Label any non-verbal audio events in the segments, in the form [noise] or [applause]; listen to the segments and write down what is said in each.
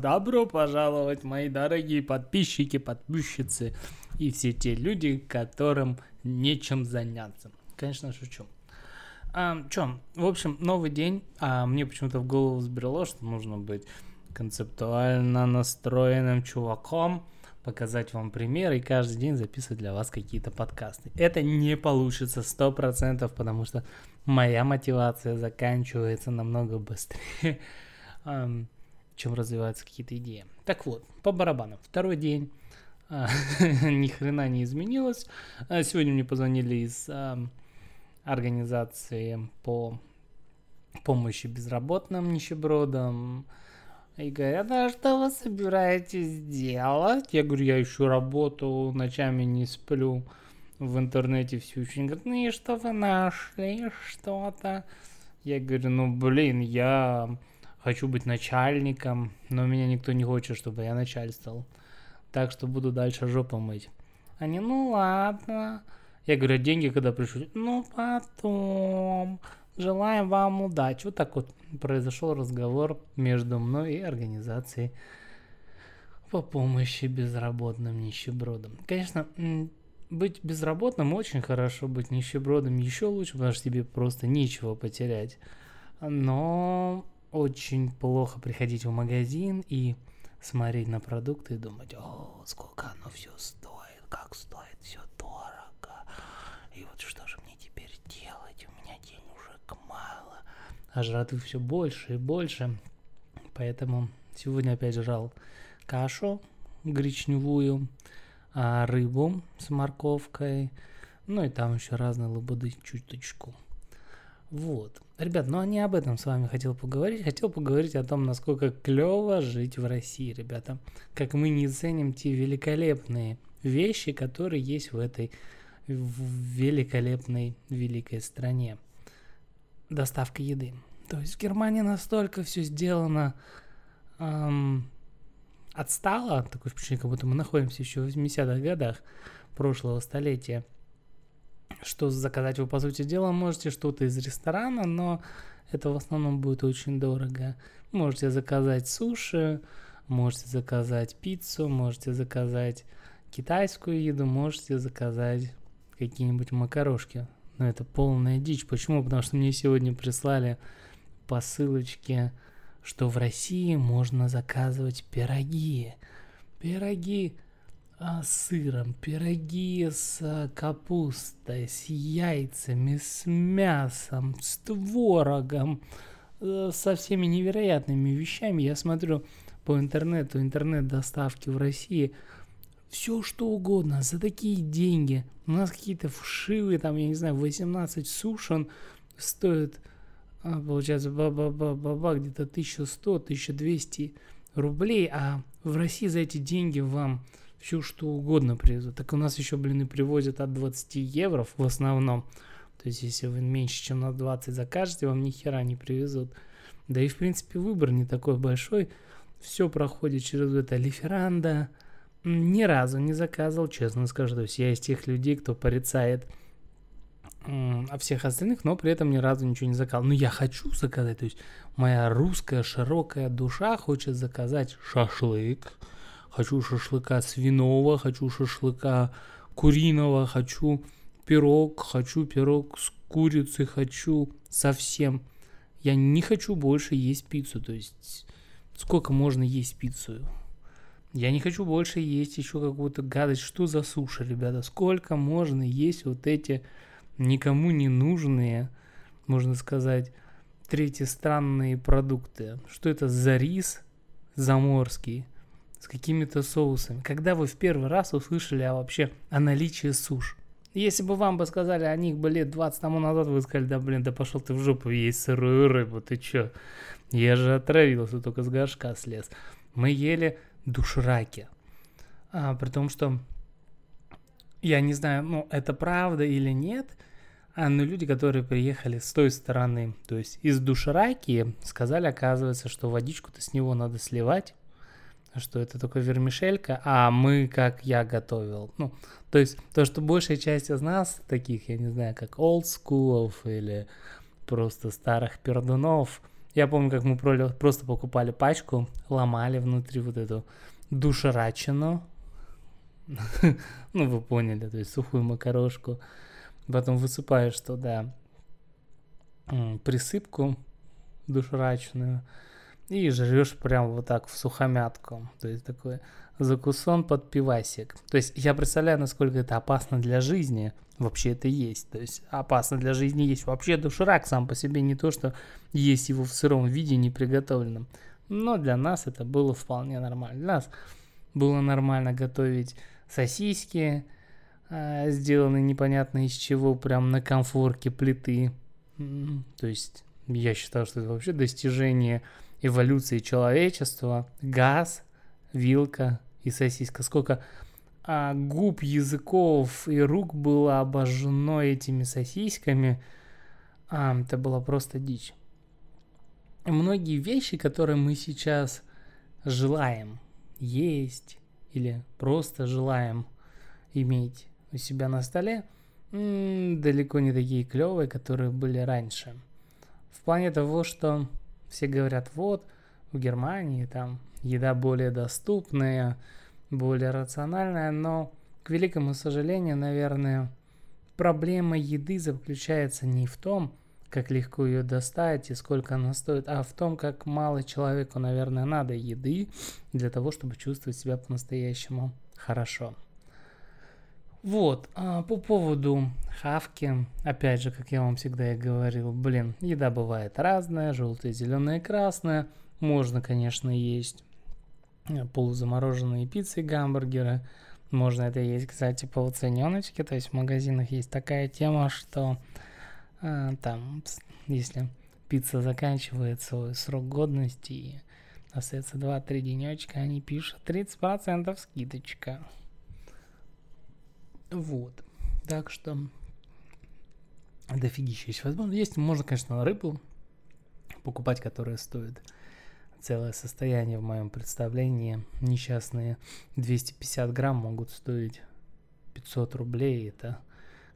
Добро пожаловать, мои дорогие подписчики, подписчицы и все те люди, которым нечем заняться. Конечно, шучу. А, чё, в общем, новый день, а мне почему-то в голову взбрело, что нужно быть концептуально настроенным чуваком, показать вам пример и каждый день записывать для вас какие-то подкасты. Это не получится сто процентов, потому что моя мотивация заканчивается намного быстрее, [laughs] чем развиваются какие-то идеи. Так вот, по барабану. Второй день. А, [laughs] ни хрена не изменилось. А, сегодня мне позвонили из организации по помощи безработным нищебродам. И говорят, а что вы собираетесь делать? Я говорю, я ищу работу, ночами не сплю в интернете все очень говорят, ну и что вы нашли что-то? Я говорю, ну блин, я хочу быть начальником, но меня никто не хочет, чтобы я начальствовал. Так что буду дальше жопу мыть. Они, ну ладно. Я говорю, «А деньги когда пришлют? Ну потом. Желаем вам удачи. Вот так вот произошел разговор между мной и организацией по помощи безработным нищебродам. Конечно, быть безработным очень хорошо, быть нищебродом еще лучше, потому что тебе просто нечего потерять. Но очень плохо приходить в магазин и смотреть на продукты и думать, о, сколько оно все стоит, как стоит все дорого. И вот что же мне теперь делать? У меня денежек мало. А жратвы все больше и больше. Поэтому сегодня опять жрал кашу гречневую а, рыбу с морковкой, ну и там еще разные лабуды чуточку. Вот. Ребят, ну а не об этом с вами хотел поговорить. Хотел поговорить о том, насколько клево жить в России, ребята. Как мы не ценим те великолепные вещи, которые есть в этой великолепной великой стране. Доставка еды. То есть в Германии настолько все сделано эм, отстала, такое впечатление, как будто мы находимся еще в 80-х годах прошлого столетия, что заказать вы, по сути дела, можете что-то из ресторана, но это в основном будет очень дорого. Можете заказать суши, можете заказать пиццу, можете заказать китайскую еду, можете заказать какие-нибудь макарошки. Но это полная дичь. Почему? Потому что мне сегодня прислали посылочки что в России можно заказывать пироги. Пироги а, с сыром, пироги с а, капустой, с яйцами, с мясом, с творогом, э, со всеми невероятными вещами. Я смотрю по интернету, интернет-доставки в России, все что угодно, за такие деньги. У нас какие-то вшивые, там, я не знаю, 18 сушен стоят а, получается, ба-ба-ба-ба-ба, где-то 1100-1200 рублей, а в России за эти деньги вам все что угодно привезут. Так у нас еще, блин, и привозят от 20 евро в основном. То есть, если вы меньше, чем на 20 закажете, вам ни хера не привезут. Да и, в принципе, выбор не такой большой. Все проходит через это лиферанда. Ни разу не заказывал, честно скажу. То есть, я из тех людей, кто порицает а всех остальных, но при этом ни разу ничего не заказал. Но я хочу заказать, то есть моя русская широкая душа хочет заказать шашлык, хочу шашлыка свиного, хочу шашлыка куриного, хочу пирог, хочу пирог с курицей, хочу совсем. Я не хочу больше есть пиццу, то есть сколько можно есть пиццу? Я не хочу больше есть еще какую-то гадость. Что за суши, ребята? Сколько можно есть вот эти никому не нужные, можно сказать, третьи странные продукты. Что это за рис заморский с какими-то соусами? Когда вы в первый раз услышали о вообще о наличии суш? Если бы вам бы сказали о них бы лет 20 тому назад, вы сказали, да блин, да пошел ты в жопу есть сырую рыбу, ты чё? Я же отравился, только с горшка слез. Мы ели душраки. А, при том, что я не знаю, ну, это правда или нет – а, но люди, которые приехали с той стороны, то есть из Душраки, сказали, оказывается, что водичку-то с него надо сливать, что это только вермишелька, а мы, как я готовил. Ну, то есть то, что большая часть из нас, таких, я не знаю, как school или просто старых пердунов. Я помню, как мы просто покупали пачку, ломали внутри вот эту душерачину. [laughs] ну, вы поняли, то есть сухую макарошку. Потом высыпаешь туда присыпку душерачную и жрешь прям вот так в сухомятку. То есть такой закусон под пивасик. То есть я представляю, насколько это опасно для жизни. Вообще это есть. То есть опасно для жизни есть. Вообще доширак сам по себе не то, что есть его в сыром виде, не приготовленном. Но для нас это было вполне нормально. Для нас было нормально готовить сосиски, э, сделанные непонятно из чего, прям на комфорке плиты. То есть я считаю, что это вообще достижение эволюции человечества. Газ, вилка, и сосиска, сколько а, губ, языков и рук было обожжено этими сосисками. А, это была просто дичь. И многие вещи, которые мы сейчас желаем есть или просто желаем иметь у себя на столе, м-м, далеко не такие клевые, которые были раньше. В плане того, что все говорят, вот, в Германии там еда более доступная, более рациональная, но, к великому сожалению, наверное, проблема еды заключается не в том, как легко ее достать и сколько она стоит, а в том, как мало человеку, наверное, надо еды для того, чтобы чувствовать себя по-настоящему хорошо. Вот, а по поводу хавки, опять же, как я вам всегда и говорил, блин, еда бывает разная, желтая, зеленая, красная. Можно, конечно, есть Э, полузамороженные пиццы гамбургеры. Можно это есть, кстати, по уцененочке. То есть в магазинах есть такая тема, что э, там, если пицца заканчивает свой срок годности и остается 2-3 денечка, они пишут 30% скидочка. Вот. Так что дофигища есть возможно. Есть, можно, конечно, рыбу покупать, которая стоит целое состояние в моем представлении. Несчастные 250 грамм могут стоить 500 рублей. Это,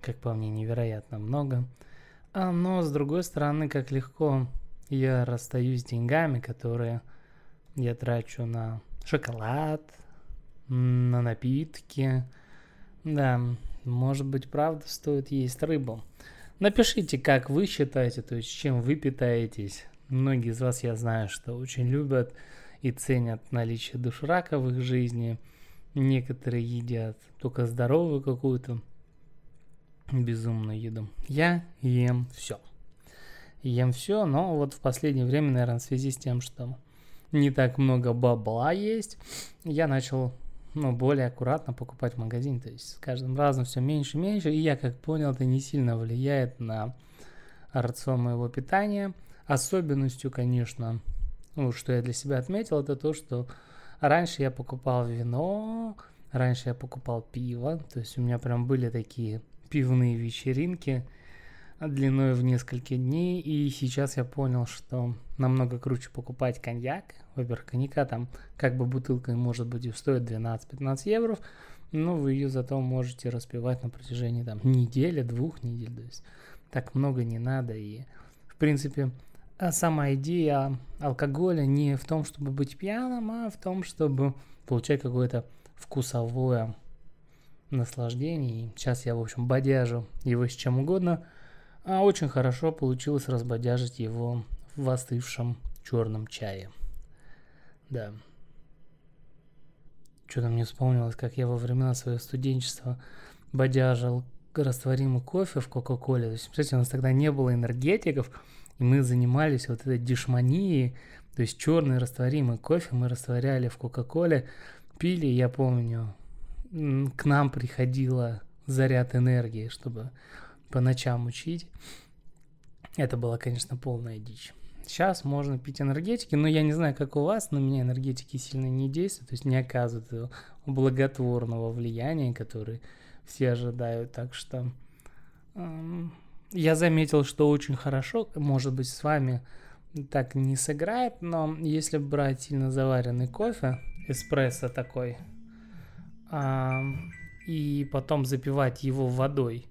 как по мне, невероятно много. А, но, с другой стороны, как легко я расстаюсь с деньгами, которые я трачу на шоколад, на напитки. Да, может быть, правда стоит есть рыбу. Напишите, как вы считаете, то есть чем вы питаетесь. Многие из вас, я знаю, что очень любят и ценят наличие душрака в их жизни. Некоторые едят только здоровую какую-то безумную еду. Я ем все. Ем все, но вот в последнее время, наверное, в связи с тем, что не так много бабла есть, я начал ну, более аккуратно покупать в магазине. То есть с каждым разом все меньше и меньше. И я, как понял, это не сильно влияет на рацион моего питания – Особенностью, конечно, ну, что я для себя отметил, это то, что раньше я покупал вино, раньше я покупал пиво, то есть у меня прям были такие пивные вечеринки длиной в несколько дней, и сейчас я понял, что намного круче покупать коньяк. Во-первых, коньяка там как бы бутылка может быть и стоит 12-15 евро, но вы ее зато можете распивать на протяжении там недели, двух недель, то есть так много не надо, и в принципе а сама идея алкоголя не в том, чтобы быть пьяным, а в том, чтобы получать какое-то вкусовое наслаждение. И сейчас я, в общем, бодяжу его с чем угодно. А очень хорошо получилось разбодяжить его в остывшем черном чае. Да. Что-то мне вспомнилось, как я во времена своего студенчества бодяжил растворимый кофе в Кока-Коле. То есть, представляете, у нас тогда не было энергетиков, и мы занимались вот этой дешманией, то есть черный растворимый кофе мы растворяли в Кока-Коле, пили, я помню, к нам приходила заряд энергии, чтобы по ночам учить. Это была, конечно, полная дичь. Сейчас можно пить энергетики, но я не знаю, как у вас, но меня энергетики сильно не действуют, то есть не оказывают благотворного влияния, которое все ожидают. Так что эм, я заметил, что очень хорошо, может быть, с вами так не сыграет, но если брать сильно заваренный кофе, эспрессо такой, а, и потом запивать его водой,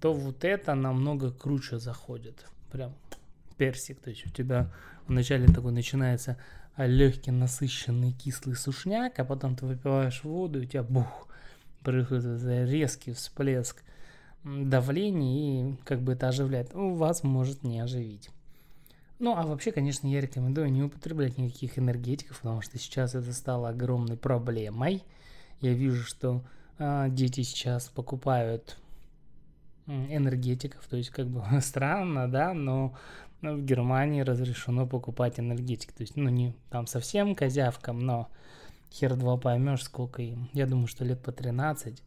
то вот это намного круче заходит. прям персик. То есть у тебя вначале такой начинается легкий, насыщенный, кислый сушняк, а потом ты выпиваешь воду, и у тебя бух, происходит резкий всплеск давления, и как бы это оживляет. У вас может не оживить. Ну, а вообще, конечно, я рекомендую не употреблять никаких энергетиков, потому что сейчас это стало огромной проблемой. Я вижу, что э, дети сейчас покупают энергетиков, то есть как бы [laughs] странно, да, но в Германии разрешено покупать энергетик, то есть, ну, не там совсем козявкам, но хер два поймешь, сколько им. Я думаю, что лет по 13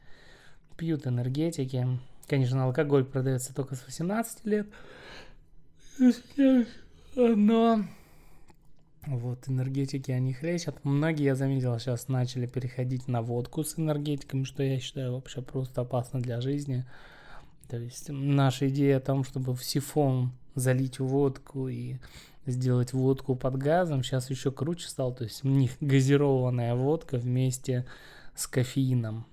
пьют энергетики. Конечно, алкоголь продается только с 18 лет. Но вот энергетики они хлещут. Многие, я заметил, сейчас начали переходить на водку с энергетиками, что я считаю вообще просто опасно для жизни. То есть наша идея о том, чтобы в сифон залить водку и сделать водку под газом, сейчас еще круче стал. То есть у них [laughs] газированная водка вместе с кофеином.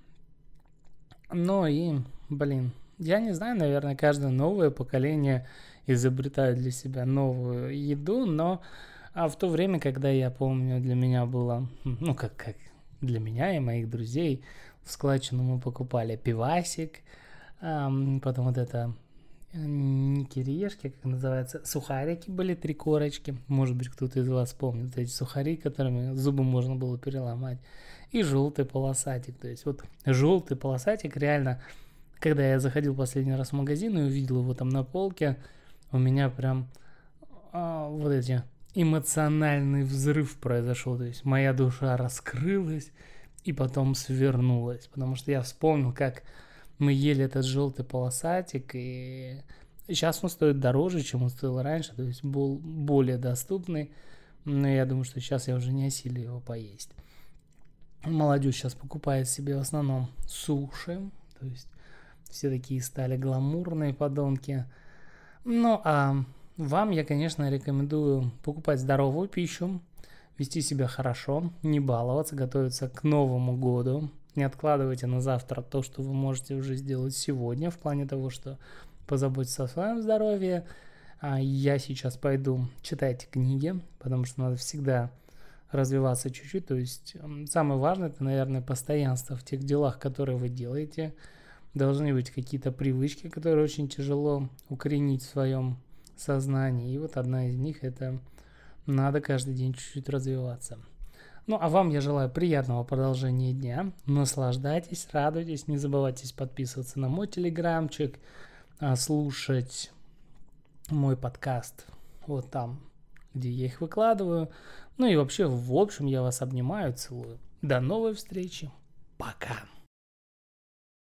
Ну и, блин, я не знаю, наверное, каждое новое поколение изобретают для себя новую еду, но а в то время, когда я помню, для меня было, ну, как, как для меня и моих друзей, в складчину мы покупали пивасик, потом вот это не кириешки, как называется, сухарики были, три корочки, может быть, кто-то из вас помнит эти сухари, которыми зубы можно было переломать, и желтый полосатик, то есть вот желтый полосатик реально, когда я заходил последний раз в магазин и увидел его там на полке, у меня прям а, вот эти эмоциональный взрыв произошел. То есть моя душа раскрылась и потом свернулась. Потому что я вспомнил, как мы ели этот желтый полосатик, и сейчас он стоит дороже, чем он стоил раньше, то есть был более доступный. Но я думаю, что сейчас я уже не осилю его поесть. Молодежь сейчас покупает себе в основном суши, то есть все такие стали гламурные подонки. Ну, а вам я, конечно, рекомендую покупать здоровую пищу, вести себя хорошо, не баловаться, готовиться к Новому году. Не откладывайте на завтра то, что вы можете уже сделать сегодня, в плане того, что позаботиться о своем здоровье. А я сейчас пойду читать книги, потому что надо всегда развиваться чуть-чуть. То есть самое важное, это, наверное, постоянство в тех делах, которые вы делаете – должны быть какие-то привычки, которые очень тяжело укоренить в своем сознании. И вот одна из них это надо каждый день чуть-чуть развиваться. Ну, а вам я желаю приятного продолжения дня. Наслаждайтесь, радуйтесь, не забывайте подписываться на мой телеграмчик, а, слушать мой подкаст вот там, где я их выкладываю. Ну и вообще, в общем, я вас обнимаю, целую. До новой встречи. Пока.